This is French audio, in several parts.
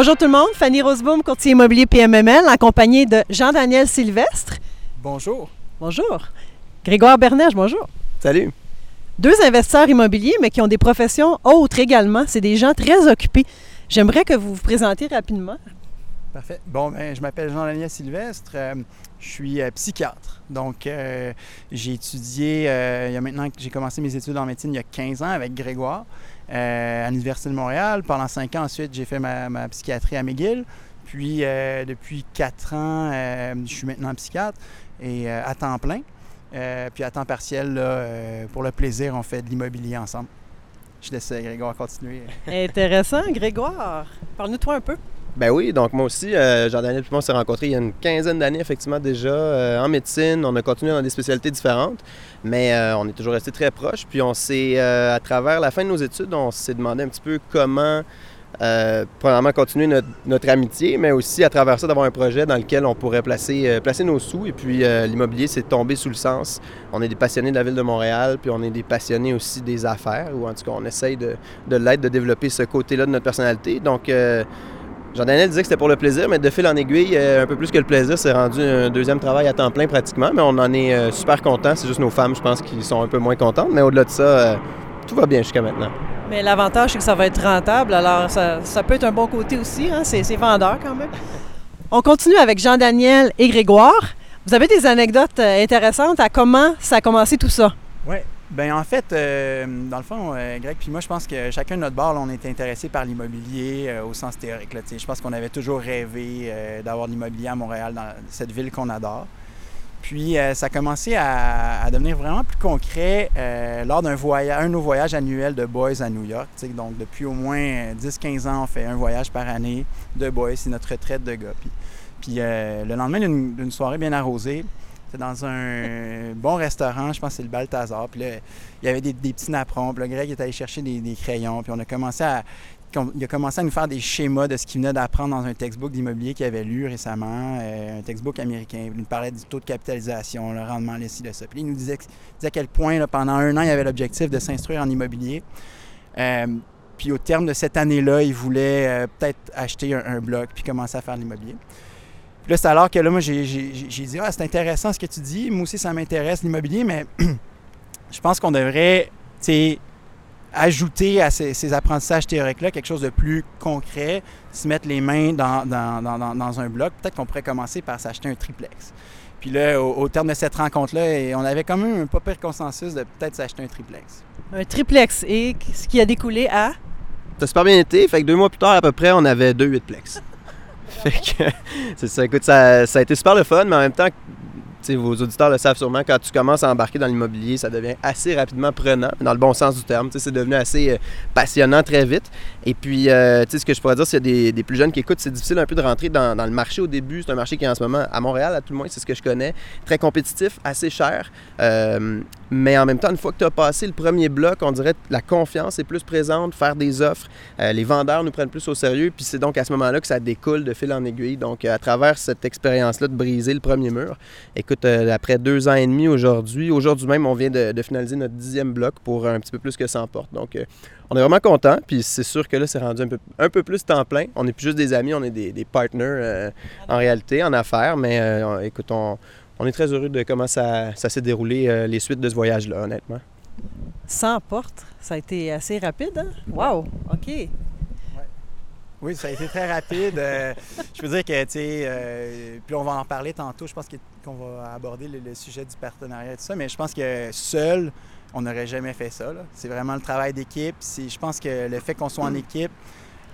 Bonjour tout le monde, Fanny Roseboom, courtier immobilier PMML, accompagnée de Jean-Daniel Sylvestre. Bonjour. Bonjour. Grégoire Bernèche, bonjour. Salut. Deux investisseurs immobiliers, mais qui ont des professions autres également. C'est des gens très occupés. J'aimerais que vous vous présentiez rapidement. Parfait. Bon, ben, je m'appelle Jean-Daniel Sylvestre. Euh, je suis euh, psychiatre. Donc, euh, j'ai étudié, il y a maintenant que j'ai commencé mes études en médecine il y a 15 ans avec Grégoire à l'Université de Montréal. Pendant 5 ans ensuite, j'ai fait ma, psychiatrie à McGill. Puis, depuis 4 ans, je suis maintenant psychiatre et à temps plein. puis à temps partiel, pour le plaisir, on fait de l'immobilier ensemble. Je laisse Grégoire continuer. Intéressant, Grégoire. Parle-nous toi un peu. Ben oui, donc moi aussi, euh, Jean-Daniel et moi, on s'est rencontrés il y a une quinzaine d'années, effectivement, déjà, euh, en médecine. On a continué dans des spécialités différentes, mais euh, on est toujours restés très proches. Puis on s'est, à travers la fin de nos études, on s'est demandé un petit peu comment, premièrement, continuer notre, amitié, mais aussi à travers ça, d'avoir un projet dans lequel on pourrait placer, placer nos sous. Et puis l'immobilier, c'est tombé sous le sens. On est des passionnés de la ville de Montréal, puis on est des passionnés aussi des affaires, ou en tout cas, on essaye de, de de développer ce côté-là de notre personnalité. Donc, Jean-Daniel disait que c'était pour le plaisir, mais de fil en aiguille, euh, un peu plus que le plaisir, c'est rendu un deuxième travail à temps plein pratiquement, mais on en est euh, super content. C'est juste nos femmes, je pense, qui sont un peu moins contentes, mais au-delà de ça, euh, tout va bien jusqu'à maintenant. Mais l'avantage, c'est que ça va être rentable, alors ça, peut être un bon côté aussi, hein? c'est vendeur quand même. On continue avec Jean-Daniel et Grégoire. Vous avez des anecdotes intéressantes à comment ça a commencé tout ça? Oui, ben en fait, euh, dans le fond, euh, Greg puis moi, je pense que chacun de notre bord, on était intéressé par l'immobilier euh, au sens théorique. Je pense qu'on avait toujours rêvé d'avoir de l'immobilier à Montréal, dans cette ville qu'on adore. Puis ça a commencé à, devenir vraiment plus concret lors d'un voyage, un de nos voyages annuels de Boys à New York. Donc depuis au moins 10-15 ans, on fait un voyage par année de Boys, c'est notre retraite de gars. Puis, puis le lendemain d'une soirée bien arrosée, c'était dans un bon restaurant, je pense que c'est le Balthazar. Puis là, il y avait des, petits napperons. Puis là, Greg est allé chercher des, crayons. Puis on a commencé à. Il a commencé à nous faire des schémas de ce qu'il venait d'apprendre dans un textbook d'immobilier qu'il avait lu récemment, euh, un textbook américain. Il nous parlait du taux de capitalisation, le rendement, le ci, le ça. Puis il nous disait, à quel point, là, pendant un an, il avait l'objectif de s'instruire en immobilier. Euh, puis au terme de cette année-là, il voulait euh, peut-être acheter un, un, bloc puis commencer à faire de l'immobilier. Puis là, c'est alors que là, moi, j'ai dit, ah, c'est intéressant ce que tu dis. Moi aussi, ça m'intéresse l'immobilier, mais je pense qu'on devrait, tu ajouter à ces, apprentissages théoriques-là quelque chose de plus concret, se mettre les mains dans, dans, un bloc. Peut-être qu'on pourrait commencer par s'acheter un triplex. Puis là, au, terme de cette rencontre-là, on avait quand même un pas pire consensus de peut-être s'acheter un triplex. Un triplex. Et ce qui a découlé à? Ça a super bien été. Fait que deux mois plus tard, à peu près, on avait deux huitplex. Fait que, c'est ça. Écoute, ça, ça, a été super le fun, mais en même temps, vos auditeurs le savent sûrement, quand tu commences à embarquer dans l'immobilier, ça devient assez rapidement prenant, dans le bon sens du terme. C'est devenu assez euh, passionnant très vite. Et puis, euh, ce que je pourrais dire, y a des, plus jeunes qui écoutent, c'est difficile un peu de rentrer dans, le marché au début. C'est un marché qui est en ce moment, à Montréal, à tout le moins, c'est ce que je connais, très compétitif, assez cher. Euh, mais en même temps, une fois que tu as passé le premier bloc, on dirait que la confiance est plus présente, faire des offres. les vendeurs nous prennent plus au sérieux. Puis c'est donc à ce moment-là que ça découle de fil en aiguille. Donc, à travers cette expérience-là de briser le premier mur, euh, après deux ans et demi aujourd'hui, aujourd'hui même, on vient de, finaliser notre dixième bloc pour un petit peu plus que 100 portes. Donc, euh, on est vraiment content. Puis c'est sûr que là, c'est rendu un peu, plus temps plein. On n'est plus juste des amis, on est des, partners euh, en réalité, en affaires. Mais écoute, on, est très heureux de comment ça, ça s'est déroulé, les suites de ce voyage-là, honnêtement. 100 portes, ça a été assez rapide, hein? Wow! OK. Oui, ça a été très rapide. Euh, je veux dire que, tu sais, euh, puis on va en parler tantôt. Je pense qu'on va aborder le, sujet du partenariat et tout ça, mais je pense que seul, on n'aurait jamais fait ça. C'est vraiment le travail d'équipe. Je pense que le fait qu'on soit en équipe,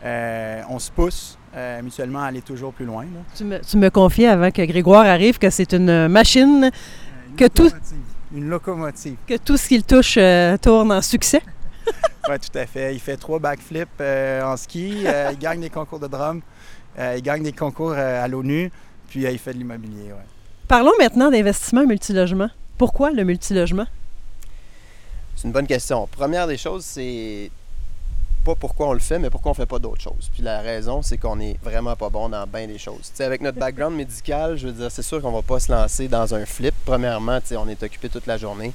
euh, on se pousse mutuellement à aller toujours plus loin. Tu, me, tu me confiais avant que Grégoire arrive que c'est une machine que tout. Une locomotive. Que tout ce qu'il touche tourne en succès? Oui, tout à fait. Il fait trois backflips euh, en ski. Euh, il gagne des concours de drum. Euh, il gagne des concours à l'ONU. Puis il fait de l'immobilier. Parlons maintenant d'investissement multilogement. Pourquoi le multilogement? C'est une bonne question. Première des choses, c'est pas pourquoi on le fait, mais pourquoi on fait pas d'autres choses. Puis la raison, c'est qu'on est vraiment pas bon dans bien des choses. avec notre background médical, je veux dire, c'est sûr qu'on va pas se lancer dans un flip. Premièrement, on est occupé toute la journée.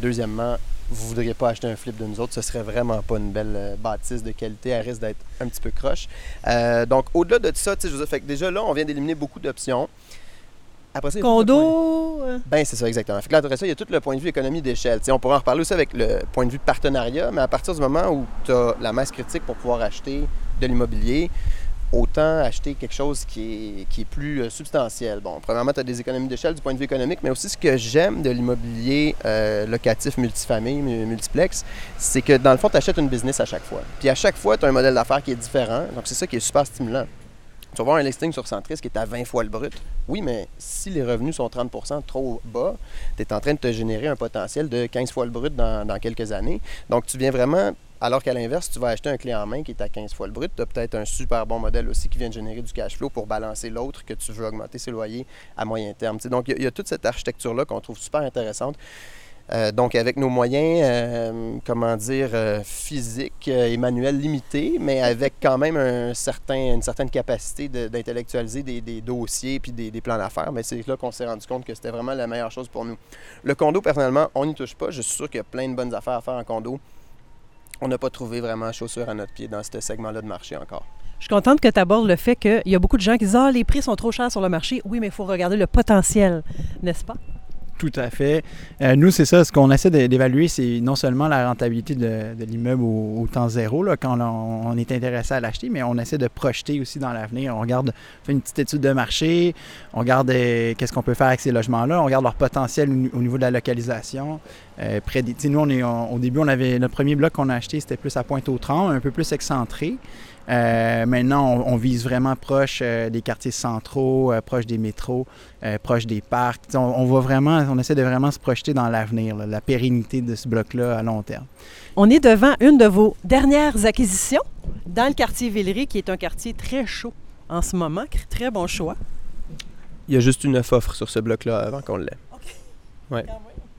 deuxièmement, vous ne voudriez pas acheter un flip de nous autres, ce serait vraiment pas une belle euh, bâtisse de qualité, elle risque d'être un petit peu croche. Euh, donc, au-delà de ça, je vous fait que déjà là, on vient d'éliminer beaucoup d'options. Après ça, Condo. Euh? Ben, c'est ça, exactement. Fait que là, après ça, il y a tout le point de vue économie d'échelle. on pourrait en reparler aussi avec le point de vue de partenariat, mais à partir du moment où tu as la masse critique pour pouvoir acheter de l'immobilier, autant acheter quelque chose qui est, plus euh, substantiel. Bon, premièrement, tu as des économies d'échelle du point de vue économique, mais aussi ce que j'aime de l'immobilier euh, locatif multifamille, multiplex, c'est que dans le fond, tu achètes une business à chaque fois. Puis à chaque fois, tu as un modèle d'affaires qui est différent. Donc, c'est ça qui est super stimulant. Tu vas voir un listing sur Centris qui est à 20 fois le brut. Oui, mais si les revenus sont 30% trop bas, tu es en train de te générer un potentiel de 15 fois le brut dans quelques années. Donc, tu viens vraiment alors qu'à l'inverse, tu vas acheter un clé en main qui est à 15 fois le brut, tu as peut-être un super bon modèle aussi qui vient de générer du cash flow pour balancer l'autre que tu veux augmenter ses loyers à moyen terme. donc, il y, a toute cette architecture-là qu'on trouve super intéressante. Euh, donc, avec nos moyens, euh, comment dire, euh, physiques et manuels limités, mais avec quand même une certaine capacité d'intellectualiser des, dossiers puis des, des plans d'affaires, mais c'est là qu'on s'est rendu compte que c'était vraiment la meilleure chose pour nous. Le condo, personnellement, on n'y touche pas. Je suis sûr qu'il y a plein de bonnes affaires à faire en condo on n'a pas trouvé vraiment chaussure à notre pied dans ce segment-là de marché encore. Je suis contente que tu abordes le fait qu'il y a beaucoup de gens qui disent Ah, les prix sont trop chers sur le marché. Oui, mais il faut regarder le potentiel, n'est-ce pas? Tout à fait. Euh, nous, c'est ça. Ce qu'on essaie d'évaluer, c'est non seulement la rentabilité de, l'immeuble au, temps zéro, là, quand on, est intéressé à l'acheter, mais on essaie de projeter aussi dans l'avenir. On regarde, on fait une petite étude de marché, on regarde euh, qu'est-ce qu'on peut faire avec ces logements-là, on regarde leur potentiel au, niveau de la localisation. Euh, près des, nous, on est, au début, on avait le premier bloc qu'on a acheté, c'était plus à Pointe-aux-Trembles, un peu plus excentré. Euh, maintenant, on, vise vraiment proche euh, des quartiers centraux, euh, proche des métros, proche des parcs. On, voit vraiment, on essaie de vraiment se projeter dans l'avenir, la pérennité de ce bloc-là à long terme. On est devant une de vos dernières acquisitions dans le quartier Villeray, qui est un quartier très chaud en ce moment. Très bon choix. Il y a juste une offre sur ce bloc-là avant qu'on l'ait. OK. Ouais.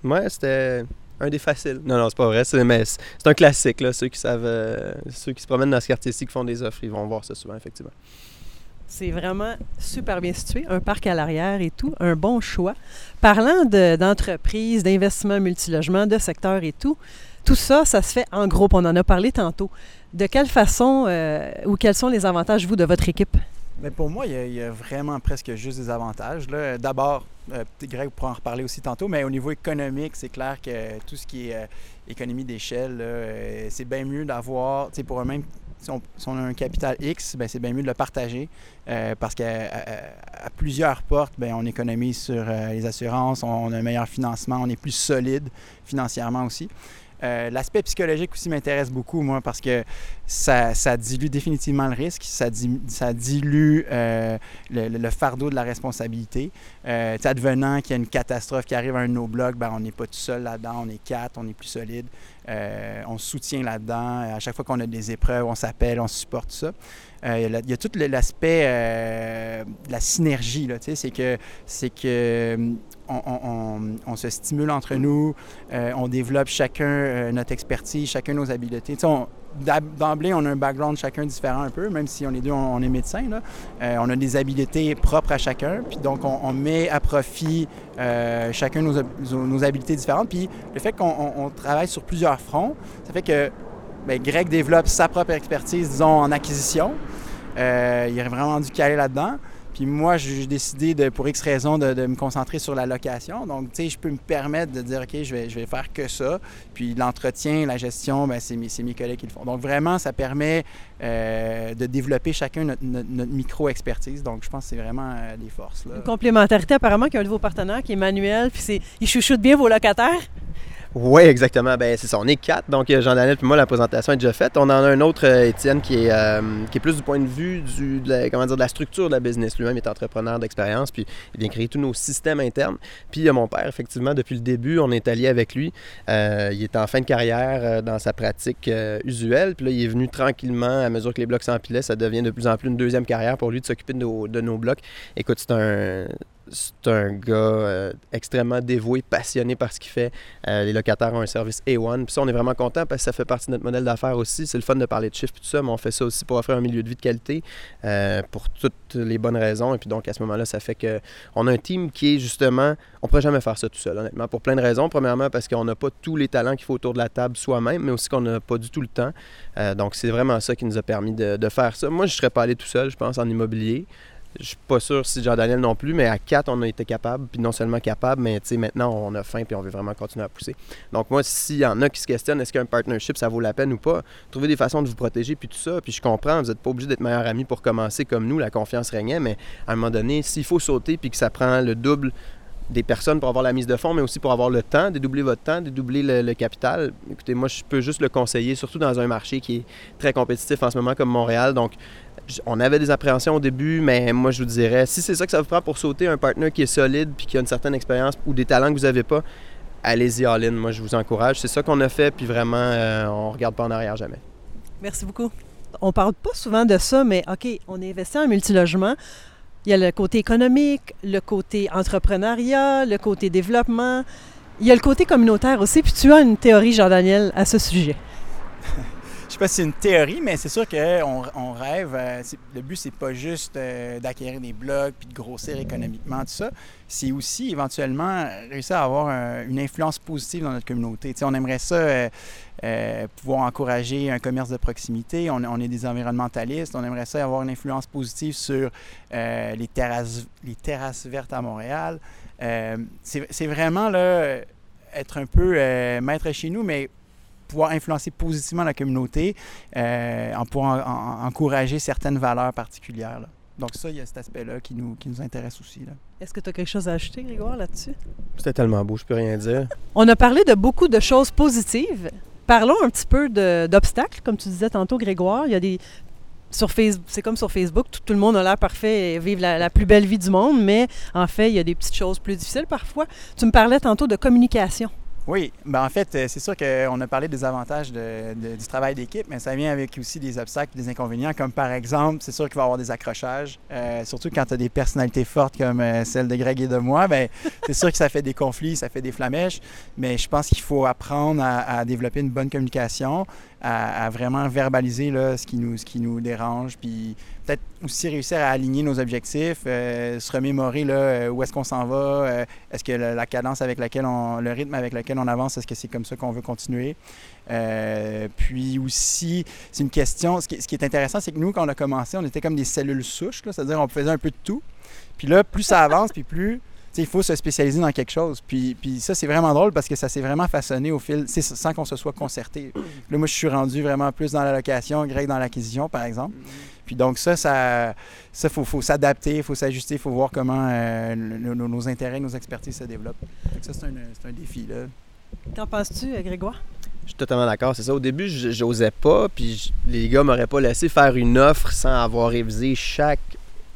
Ouais, c'était un des faciles. Non, non, c'est pas vrai. C'est, mais c'est un classique. Là. Ceux qui savent, euh, ceux qui se promènent dans ce quartier-ci, qui font des offres, ils vont voir ça souvent, effectivement. C'est vraiment super bien situé, un parc à l'arrière et tout, un bon choix. Parlant de, d'entreprises, d'investissements multilogement, de secteurs et tout, tout ça, ça se fait en groupe. On en a parlé tantôt. De quelle façon euh, ou quels sont les avantages, vous, de votre équipe? Mais pour moi, il y, a, vraiment presque juste des avantages. D'abord, euh, Greg pourra en reparler aussi tantôt, mais au niveau économique, c'est clair que tout ce qui est euh, économie d'échelle, euh, c'est bien mieux d'avoir, pour eux-mêmes, si on, a un capital X, ben, c'est bien mieux de le partager parce qu'à plusieurs portes, ben, on économise sur les assurances, on, a un meilleur financement, on est plus solide financièrement aussi. Euh, l'aspect psychologique aussi m'intéresse beaucoup, moi, parce que ça, dilue définitivement le risque, ça, dilue euh, le, fardeau de la responsabilité. Euh, advenant qu'il y a une catastrophe qui arrive à un de nos ben, on n'est pas tout seul là-dedans, on est quatre, on est plus solide, euh, on se soutient là-dedans. À chaque fois qu'on a des épreuves, on s'appelle, on supporte ça. Il, y a, tout l'aspect de la synergie, c'est que, c'est que on, se stimule entre nous, euh, on développe chacun euh, notre expertise, chacun nos habiletés. D'emblée, on a un background chacun différent un peu, même si on est deux, on, est médecin. Euh, on a des habiletés propres à chacun, puis donc on, met à profit chacun nos, nos, habiletés différentes. Puis le fait qu'on travaille sur plusieurs fronts, ça fait que ben, Greg développe sa propre expertise, disons, en acquisition. il est vraiment dû caler là-dedans. Puis moi, j'ai décidé, pour X raison, de, me concentrer sur la location. Donc, tu sais, je peux me permettre de dire, OK, je vais, je vais faire que ça. Puis l'entretien, la gestion, ben, c'est mes, mes, collègues qui le font. Donc, vraiment, ça permet euh, de développer chacun notre, micro-expertise. Donc, je pense que c'est vraiment euh, des forces. Une complémentarité, apparemment, qu'il y a un de vos partenaires qui est Manuel, puis il chouchoute bien vos locataires. Oui, exactement. Ben, c'est ça. On est quatre. Donc, euh, Jean-Daniel puis moi, la présentation est déjà faite. On en a un autre, euh, Étienne, qui est, euh, qui est plus du point de vue du, de, la, comment dire, de la structure de la business. Lui-même est entrepreneur d'expérience, puis il vient créer tous nos systèmes internes. Puis, il y a mon père, effectivement, depuis le début, on est allié avec lui. il est en fin de carrière dans sa pratique usuelle. Puis là, il est venu tranquillement, à mesure que les blocs s'empilaient, ça devient de plus en plus une deuxième carrière pour lui de s'occuper de nos, de nos blocs. Écoute, c'est un c'est un gars euh, extrêmement dévoué, passionné par ce qu'il fait. Euh, les locataires ont un service A1. Puis ça, on est vraiment content parce que ça fait partie de notre modèle d'affaires aussi. C'est le fun de parler de chiffres et tout ça, mais on fait ça aussi pour offrir un milieu de vie de qualité euh, pour toutes les bonnes raisons. Et puis donc, à ce moment-là, ça fait que on a un team qui est justement... On ne pourrait jamais faire ça tout seul, honnêtement, pour plein de raisons. Premièrement, parce qu'on n'a pas tous les talents qu'il faut autour de la table soi-même, mais aussi qu'on n'a pas du tout le temps. donc, c'est vraiment ça qui nous a permis de, de faire ça. Moi, je ne serais pas allé tout seul, je pense, en immobilier. Je suis pas sûr si Jean-Daniel non plus, mais à quatre, on a été capable. Puis non seulement capable, mais maintenant, on a faim puis on veut vraiment continuer à pousser. Donc moi, s'il y en a qui se questionnent, est-ce qu'un partnership, ça vaut la peine ou pas, trouver des façons de vous protéger puis tout ça. Puis je comprends, vous n'êtes pas obligé d'être meilleur ami pour commencer comme nous, la confiance régnait, mais à un moment donné, s'il faut sauter puis que ça prend le double des personnes pour avoir la mise de fonds, mais aussi pour avoir le temps, dédoubler votre temps, dédoubler le, le, capital. Écoutez, moi, je peux juste le conseiller, surtout dans un marché qui est très compétitif en ce moment comme Montréal. Donc, on avait des appréhensions au début, mais moi, je vous dirais, si c'est ça que ça vous prend pour sauter un partenaire qui est solide puis qui a une certaine expérience ou des talents que vous n'avez pas, allez-y all-in. Moi, je vous encourage. C'est ça qu'on a fait, puis vraiment, euh, on regarde pas en arrière jamais. Merci beaucoup. On parle pas souvent de ça, mais OK, on investit en multilogement. Il y a le côté économique, le côté entrepreneuriat, le côté développement. Il y a le côté communautaire aussi. Puis tu as une théorie, Jean-Daniel, à ce sujet. pas si c'est une théorie, mais c'est sûr qu'on on rêve. Euh, le but, c'est pas juste euh, d'acquérir des blocs puis de grossir économiquement, tout ça. C'est aussi éventuellement réussir à avoir une influence positive dans notre communauté. on aimerait ça euh, pouvoir encourager un commerce de proximité. On, est des environnementalistes. On aimerait ça avoir une influence positive sur les, terrasses, les terrasses vertes à Montréal. c'est vraiment là, être un peu maître chez nous, mais pouvoir influencer positivement la communauté euh, en pouvant encourager certaines valeurs particulières. Donc ça, il y a cet aspect-là qui nous, qui nous intéresse aussi. Est-ce que tu as quelque chose à ajouter, Grégoire, là-dessus? C'était tellement beau, je peux rien dire. On a parlé de beaucoup de choses positives. Parlons un petit peu d'obstacles, comme tu disais tantôt, Grégoire. Il y a des sur Facebook, c'est comme sur Facebook, tout, le monde a l'air parfait et vive la, la, plus belle vie du monde, mais en fait, il y a des petites choses plus difficiles parfois. Tu me parlais tantôt de communication. Oui, ben en fait, euh, c'est sûr qu'on a parlé des avantages du travail d'équipe, mais ça vient avec aussi des obstacles, des inconvénients, comme par exemple, c'est sûr qu'il va y avoir des accrochages, euh, surtout quand tu as des personnalités fortes comme euh, celle de Greg et de moi, ben, c'est sûr que ça fait des conflits, ça fait des flamèches, mais je pense qu'il faut apprendre à, développer une bonne communication, à, vraiment verbaliser là, ce, qui nous, ce qui nous dérange, puis peut-être aussi réussir à aligner nos objectifs, se remémorer là, où est-ce qu'on s'en va, est-ce que la, cadence avec laquelle on, le rythme avec lequel on avance, est-ce que c'est comme ça qu'on veut continuer? puis aussi, c'est une question, ce qui, est intéressant, c'est que nous, quand on a commencé, on était comme des cellules souches, c'est-à-dire on faisait un peu de tout. Puis là, plus ça avance, puis plus il faut se spécialiser dans quelque chose. Puis, puis ça, c'est vraiment drôle parce que ça s'est vraiment façonné au fil, sans qu'on se soit concerté. Là, moi, je suis rendu vraiment plus dans la location, Greg dans l'acquisition, par exemple. Puis donc ça, ça, ça faut, faut s'adapter, il faut s'ajuster, il faut voir comment euh, nos, intérêts, nos expertises se développent. ça, c'est un, un, défi. Là. Qu'en penses-tu, euh, Grégoire? Je suis totalement d'accord. C'est ça. Au début, j'osais pas, puis les gars m'auraient pas laissé faire une offre sans avoir révisé chaque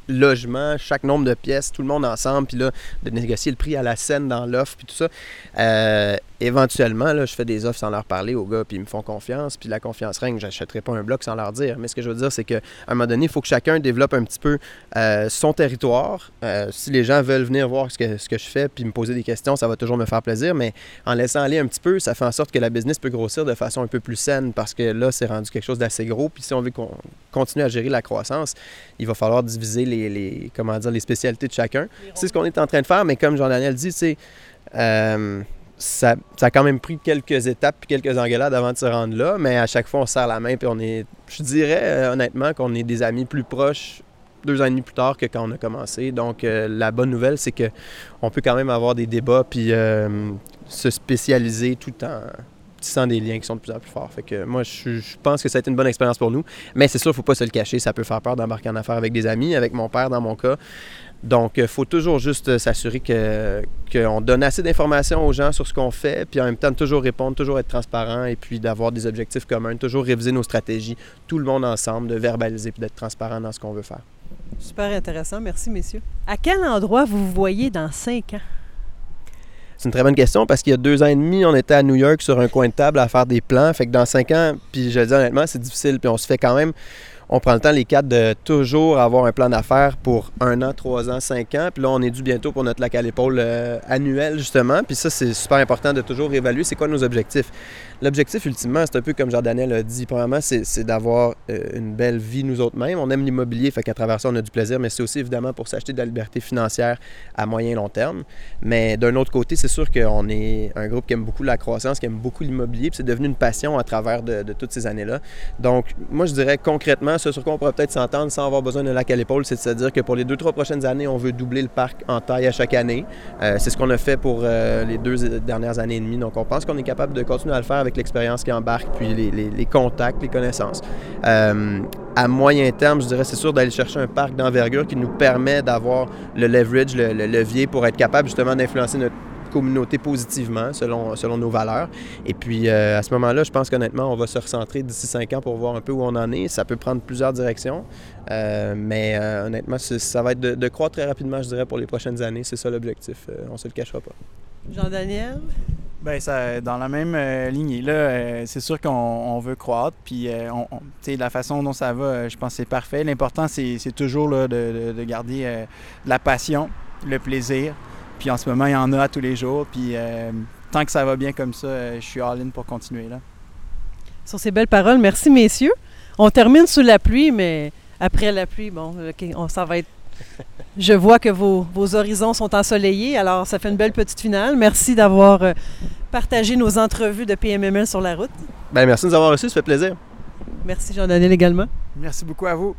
logement, chaque nombre de pièces, tout le monde ensemble, puis là, de négocier le prix à la scène dans l'offre, puis tout ça. Euh, éventuellement, là, je fais des offres sans leur parler aux gars, puis ils me font confiance, puis la confiance règne, j'achèterai pas un bloc sans leur dire. Mais ce que je veux dire, c'est qu'à un moment donné, il faut que chacun développe un petit peu euh, son territoire. Euh, si les gens veulent venir voir ce que, ce que je fais, puis me poser des questions, ça va toujours me faire plaisir, mais en laissant aller un petit peu, ça fait en sorte que la business peut grossir de façon un peu plus saine, parce que là, c'est rendu quelque chose d'assez gros, puis si on veut qu'on continue à gérer la croissance, il va falloir diviser les, les comment dire, les spécialités de chacun. C'est ce qu'on est en train de faire, mais comme Jean-Daniel dit, c'est... Euh, ça, a quand même pris quelques étapes puis quelques engueulades avant de se rendre là, mais à chaque fois, on serre la main puis on est, je dirais euh, honnêtement qu'on est des amis plus proches deux ans plus tard que quand on a commencé. Donc, euh, la bonne nouvelle, c'est que on peut quand même avoir des débats puis euh, se spécialiser tout en tissant des liens qui sont de plus en plus forts. Fait que moi, je, pense que ça a été une bonne expérience pour nous. Mais c'est sûr, faut pas se le cacher. Ça peut faire peur d'embarquer en affaires avec des amis, avec mon père dans mon cas. Donc, il faut toujours juste s'assurer qu'on donne assez d'informations aux gens sur ce qu'on fait, puis en même temps, toujours répondre, toujours être transparent, et puis d'avoir des objectifs communs, toujours réviser nos stratégies, tout le monde ensemble, de verbaliser puis d'être transparent dans ce qu'on veut faire. Super intéressant. Merci, messieurs. À quel endroit vous vous voyez dans cinq ans? C'est une très bonne question parce qu'il y a deux ans et demi, on était à New York sur un coin de table à faire des plans. Fait que dans cinq ans, puis je le dis honnêtement, c'est difficile. Puis on se fait quand même on prend le temps, les quatre, de toujours avoir un plan d'affaires pour un an, trois ans, cinq ans. Puis là, on est dû bientôt pour notre lac à l'épaule euh, annuel, justement. Puis ça, c'est super important de toujours évaluer c'est quoi nos objectifs. L'objectif, ultimement, c'est un peu comme Jean-Daniel a dit. Premièrement, c'est d'avoir euh, une belle vie nous autres mêmes. On aime l'immobilier, fait qu'à travers ça, on a du plaisir, mais c'est aussi évidemment pour s'acheter de la liberté financière à moyen et long terme. Mais d'un autre côté, c'est sûr qu'on est un groupe qui aime beaucoup la croissance, qui aime beaucoup l'immobilier, puis c'est devenu une passion à travers de, toutes ces années-là. Donc, moi, je dirais concrètement, ce sur quoi on pourrait peut-être s'entendre sans avoir besoin d'un lac à l'épaule, c'est de se dire que pour les deux, trois prochaines années, on veut doubler le parc en taille à chaque année. Euh, c'est ce qu'on a fait pour euh, les deux dernières années et demie. Donc, on pense qu'on est capable de continuer à le faire avec l'expérience qui embarque, puis les, contacts, les connaissances. Euh, à moyen terme, je dirais, c'est sûr d'aller chercher un parc d'envergure qui nous permet d'avoir le leverage, le, levier pour être capable justement d'influencer notre communauté positivement selon, selon nos valeurs. Et puis euh, à ce moment-là, je pense qu'honnêtement, on va se recentrer d'ici cinq ans pour voir un peu où on en est. Ça peut prendre plusieurs directions, euh, mais honnêtement, ça va être de, de, croître très rapidement, je dirais, pour les prochaines années. C'est ça l'objectif. on ne se le cachera pas. Jean-Daniel? Bien, ça, dans la même euh, lignée, là, euh, c'est sûr qu'on veut croître, puis euh, on, la façon dont ça va, je pense que c'est parfait. L'important, c'est toujours là, de, garder la passion, le plaisir, puis en ce moment, il y en a tous les jours, puis tant que ça va bien comme ça, je suis all-in pour continuer. Là. Sur ces belles paroles, merci messieurs. On termine sous la pluie, mais après la pluie, bon, on, ça va être je vois que vos, horizons sont ensoleillés, alors ça fait une belle petite finale. Merci d'avoir euh, partagé nos entrevues de PMML sur la route. Bien, merci de nous avoir reçus, ça fait plaisir. Merci Jean-Daniel également. Merci beaucoup à vous.